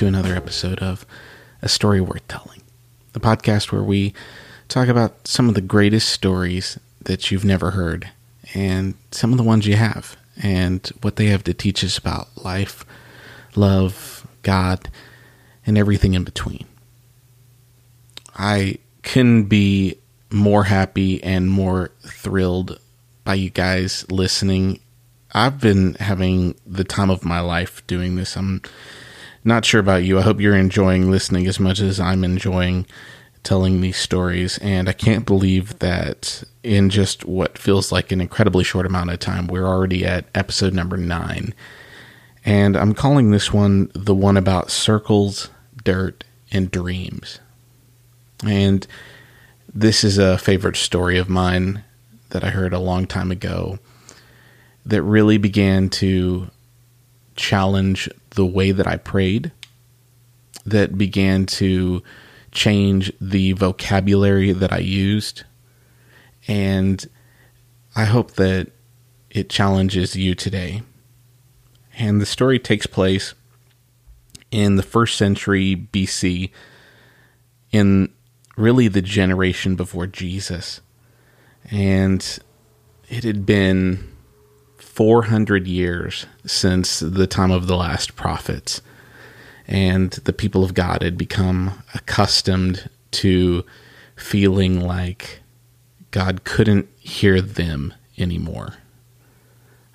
to another episode of A Story Worth Telling, the podcast where we talk about some of the greatest stories that you've never heard and some of the ones you have and what they have to teach us about life, love, God, and everything in between. I couldn't be more happy and more thrilled by you guys listening. I've been having the time of my life doing this. I'm not sure about you. I hope you're enjoying listening as much as I'm enjoying telling these stories. And I can't believe that in just what feels like an incredibly short amount of time, we're already at episode number nine. And I'm calling this one the one about circles, dirt, and dreams. And this is a favorite story of mine that I heard a long time ago that really began to challenge the way that I prayed, that began to change the vocabulary that I used. And I hope that it challenges you today. And the story takes place in the first century BC, in really the generation before Jesus. And it had been 400 years since the time of the last prophets. And the people of God had become accustomed to feeling like God couldn't hear them anymore.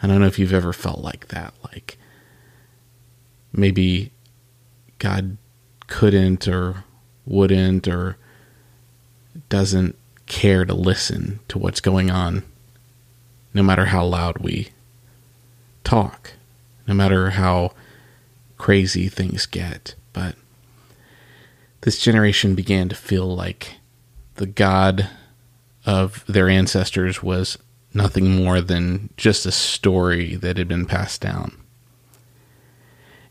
I don't know if you've ever felt like that. Like maybe God couldn't or wouldn't or doesn't care to listen to what's going on, no matter how loud we talk, no matter how crazy things get. But this generation began to feel like the God of their ancestors was nothing more than just a story that had been passed down.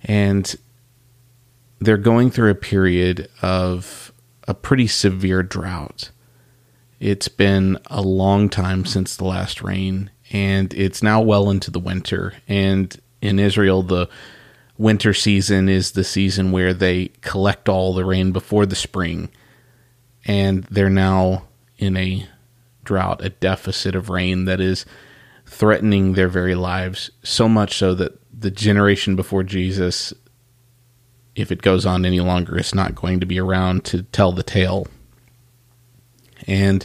And they're going through a period of a pretty severe drought. It's been a long time since the last rain, and it's now well into the winter. And in Israel, the winter season is the season where they collect all the rain before the spring, and they're now in a drought, a deficit of rain that is threatening their very lives, so much so that the generation before Jesus, if it goes on any longer, is not going to be around to tell the tale. And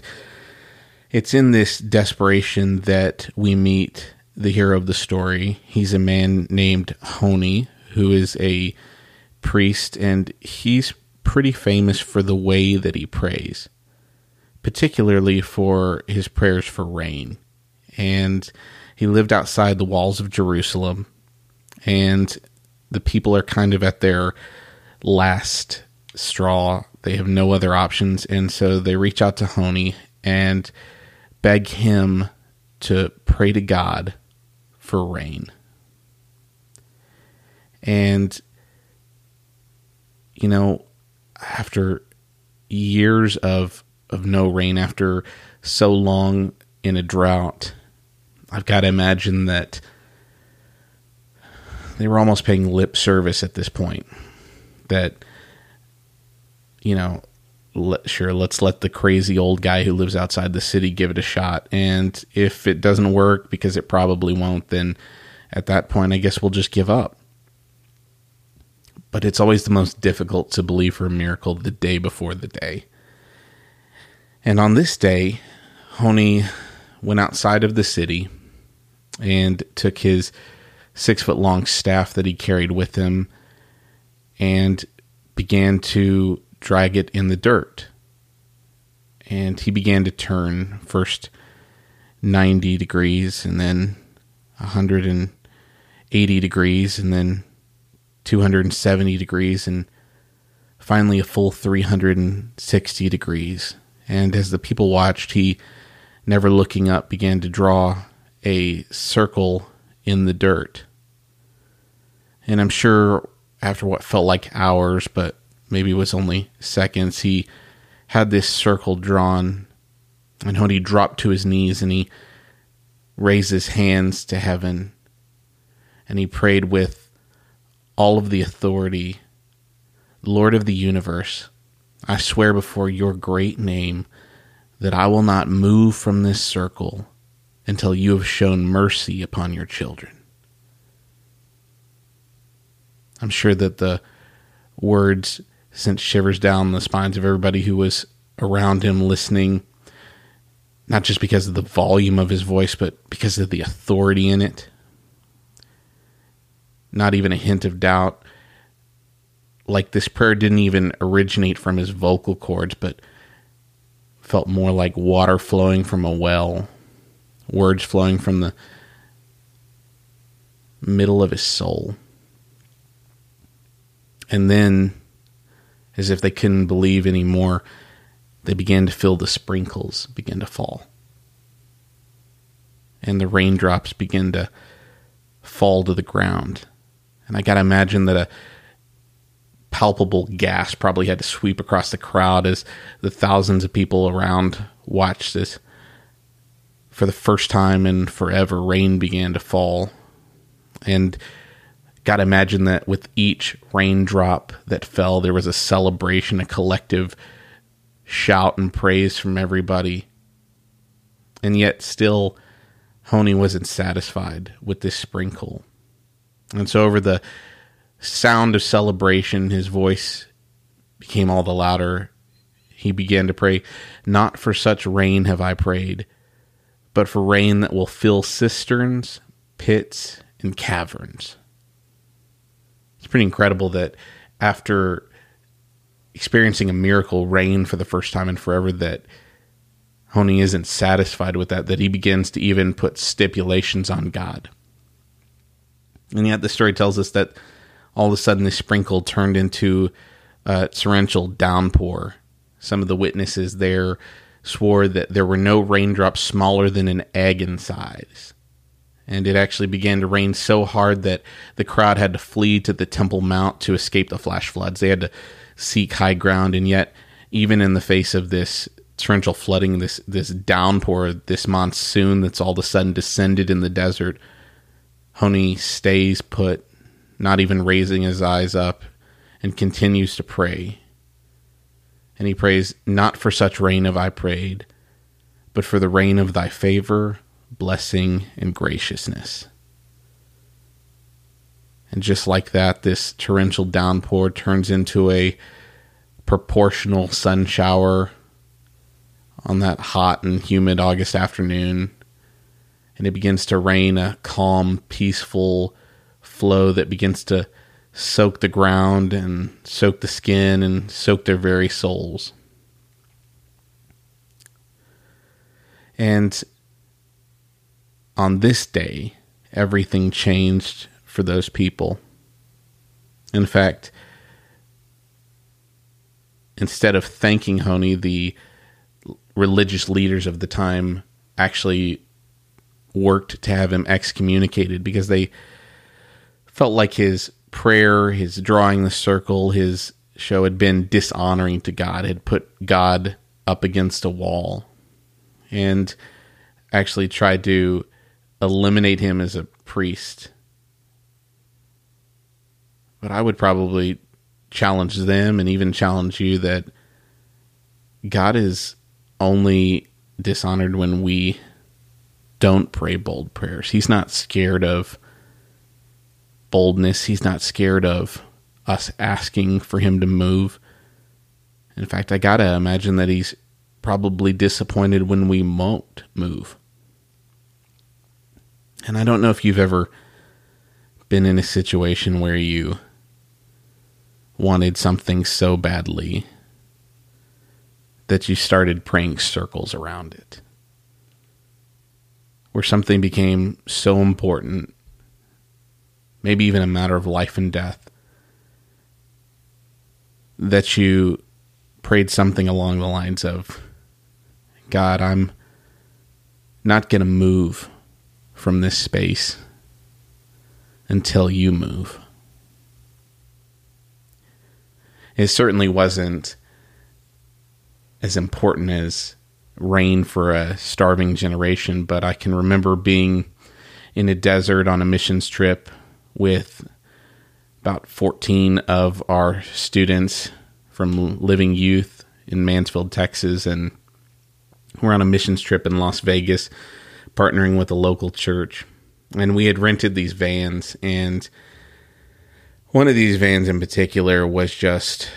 it's in this desperation that we meet the hero of the story. He's a man named Honi, who is a priest, and he's pretty famous for the way that he prays particularly for his prayers for rain. And he lived outside the walls of Jerusalem, and the people are kind of at their last straw. They have no other options, and so they reach out to Honi and beg him to pray to God for rain. And, you know, after years of of no rain after so long in a drought, I've got to imagine that they were almost paying lip service at this point. That, you know, let, sure, let's let the crazy old guy who lives outside the city give it a shot. And if it doesn't work, because it probably won't, then at that point, I guess we'll just give up. But it's always the most difficult to believe for a miracle the day before the day. And on this day, Honi went outside of the city and took his six foot long staff that he carried with him and began to drag it in the dirt. And he began to turn first 90 degrees and then 180 degrees and then 270 degrees and finally a full 360 degrees and as the people watched, he, never looking up, began to draw a circle in the dirt. And I'm sure after what felt like hours, but maybe it was only seconds, he had this circle drawn. And when he dropped to his knees and he raised his hands to heaven and he prayed with all of the authority Lord of the universe, I swear before your great name that I will not move from this circle until you have shown mercy upon your children. I'm sure that the words sent shivers down the spines of everybody who was around him listening, not just because of the volume of his voice, but because of the authority in it. Not even a hint of doubt. Like this prayer didn't even originate from his vocal cords, but felt more like water flowing from a well, words flowing from the middle of his soul. And then, as if they couldn't believe anymore, they began to feel the sprinkles begin to fall. And the raindrops begin to fall to the ground. And I got to imagine that a palpable gas probably had to sweep across the crowd as the thousands of people around watched this. For the first time in forever, rain began to fall. And got to imagine that with each raindrop that fell, there was a celebration, a collective shout and praise from everybody. And yet, still, Honi wasn't satisfied with this sprinkle. And so, over the sound of celebration, his voice became all the louder. He began to pray, Not for such rain have I prayed, but for rain that will fill cisterns, pits, and caverns. Pretty incredible that after experiencing a miracle rain for the first time in forever that Honi isn't satisfied with that, that he begins to even put stipulations on God. And yet the story tells us that all of a sudden the sprinkle turned into a torrential downpour. Some of the witnesses there swore that there were no raindrops smaller than an egg in size and it actually began to rain so hard that the crowd had to flee to the Temple Mount to escape the flash floods. They had to seek high ground, and yet, even in the face of this torrential flooding, this this downpour, this monsoon that's all of a sudden descended in the desert, Honi stays put, not even raising his eyes up, and continues to pray. And he prays, Not for such rain have I prayed, but for the rain of thy favor blessing, and graciousness. And just like that, this torrential downpour turns into a proportional sun shower on that hot and humid August afternoon. And it begins to rain a calm, peaceful flow that begins to soak the ground and soak the skin and soak their very souls. And on this day, everything changed for those people. In fact, instead of thanking Honi, the religious leaders of the time actually worked to have him excommunicated because they felt like his prayer, his drawing the circle, his show had been dishonoring to God, had put God up against a wall, and actually tried to eliminate him as a priest. But I would probably challenge them and even challenge you that God is only dishonored when we don't pray bold prayers. He's not scared of boldness. He's not scared of us asking for him to move. In fact, I got to imagine that he's probably disappointed when we won't move. And I don't know if you've ever been in a situation where you wanted something so badly that you started praying circles around it. Where something became so important, maybe even a matter of life and death, that you prayed something along the lines of God, I'm not going to move from this space until you move. It certainly wasn't as important as rain for a starving generation, but I can remember being in a desert on a missions trip with about 14 of our students from Living Youth in Mansfield, Texas, and we're on a missions trip in Las Vegas, partnering with a local church. And we had rented these vans, and one of these vans in particular was just,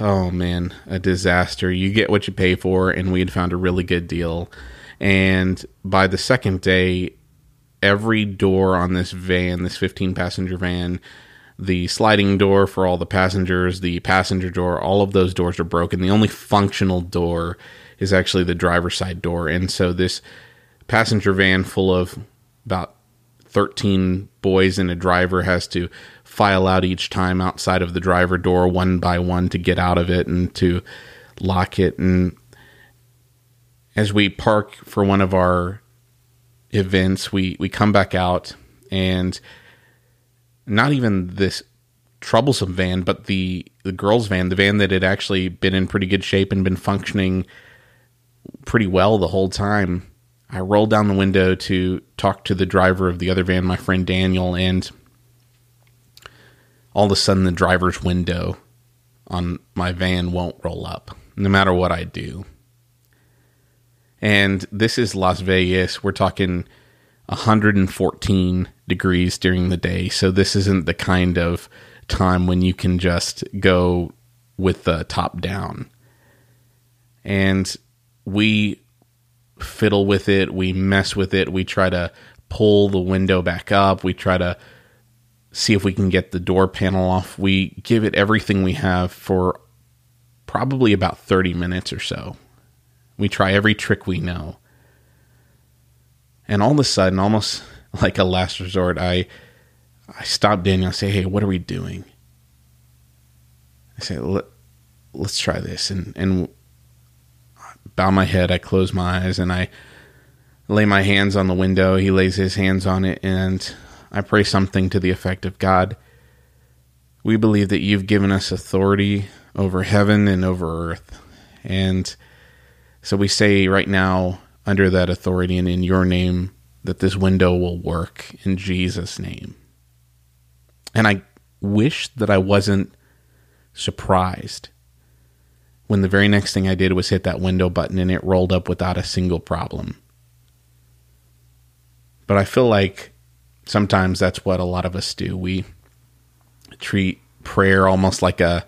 oh man, a disaster. You get what you pay for, and we had found a really good deal. And by the second day, every door on this van, this 15 passenger van, the sliding door for all the passengers, the passenger door, all of those doors are broken. The only functional door is actually the driver's side door. And so this passenger van full of about 13 boys and a driver has to file out each time outside of the driver door one by one to get out of it and to lock it. And as we park for one of our events, we, we come back out and not even this troublesome van, but the the girls' van, the van that had actually been in pretty good shape and been functioning pretty well the whole time. I rolled down the window to talk to the driver of the other van, my friend Daniel, and all of a sudden the driver's window on my van won't roll up, no matter what I do. And this is Las Vegas. We're talking 114 degrees during the day. So this isn't the kind of time when you can just go with the top down. And we fiddle with it, we mess with it, we try to pull the window back up, we try to see if we can get the door panel off. We give it everything we have for probably about 30 minutes or so. We try every trick we know. And all of a sudden, almost like a last resort, I I stop Daniel. I say, "Hey, what are we doing?" I say, Let, "Let's try this." And and bow my head. I close my eyes and I lay my hands on the window. He lays his hands on it, and I pray something to the effect of God. We believe that you've given us authority over heaven and over earth, and so we say right now, under that authority and in your name, that this window will work in Jesus' name. And I wish that I wasn't surprised when the very next thing I did was hit that window button and it rolled up without a single problem. But I feel like sometimes that's what a lot of us do. We treat prayer almost like a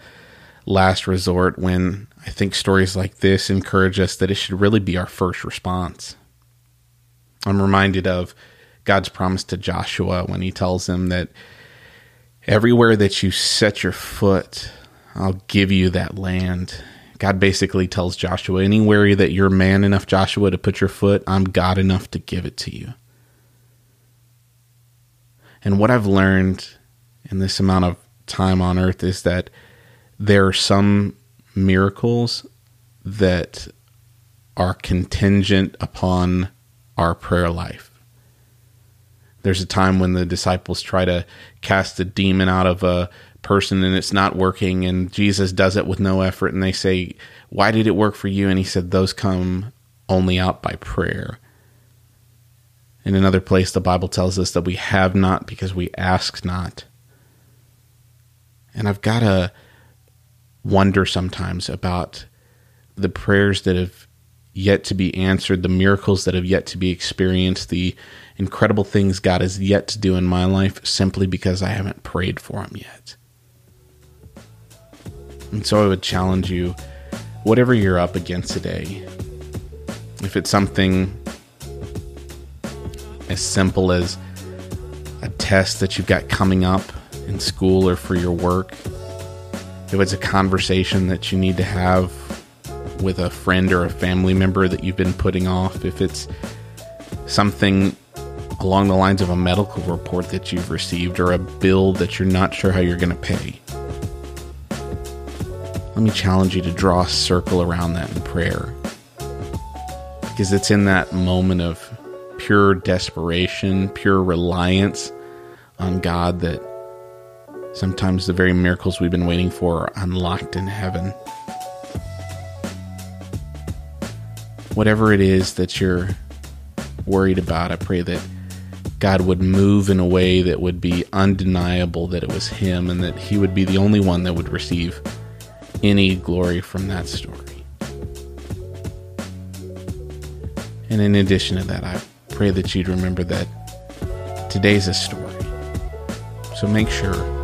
last resort when I think stories like this encourage us that it should really be our first response. I'm reminded of God's promise to Joshua when he tells him that everywhere that you set your foot, I'll give you that land. God basically tells Joshua, anywhere that you're man enough, Joshua, to put your foot, I'm God enough to give it to you. And what I've learned in this amount of time on earth is that there are some miracles that are contingent upon our prayer life. There's a time when the disciples try to cast a demon out of a person and it's not working, and Jesus does it with no effort. And they say, Why did it work for you? And he said, Those come only out by prayer. In another place, the Bible tells us that we have not because we ask not. And I've got to wonder sometimes about the prayers that have yet to be answered, the miracles that have yet to be experienced, the incredible things God has yet to do in my life simply because I haven't prayed for Him yet. And so I would challenge you, whatever you're up against today, if it's something as simple as a test that you've got coming up in school or for your work, if it's a conversation that you need to have with a friend or a family member that you've been putting off, if it's something along the lines of a medical report that you've received or a bill that you're not sure how you're going to pay. Let me challenge you to draw a circle around that in prayer. Because it's in that moment of pure desperation, pure reliance on God that sometimes the very miracles we've been waiting for are unlocked in heaven. whatever it is that you're worried about, I pray that God would move in a way that would be undeniable that it was Him and that He would be the only one that would receive any glory from that story. And in addition to that, I pray that you'd remember that today's a story. So make sure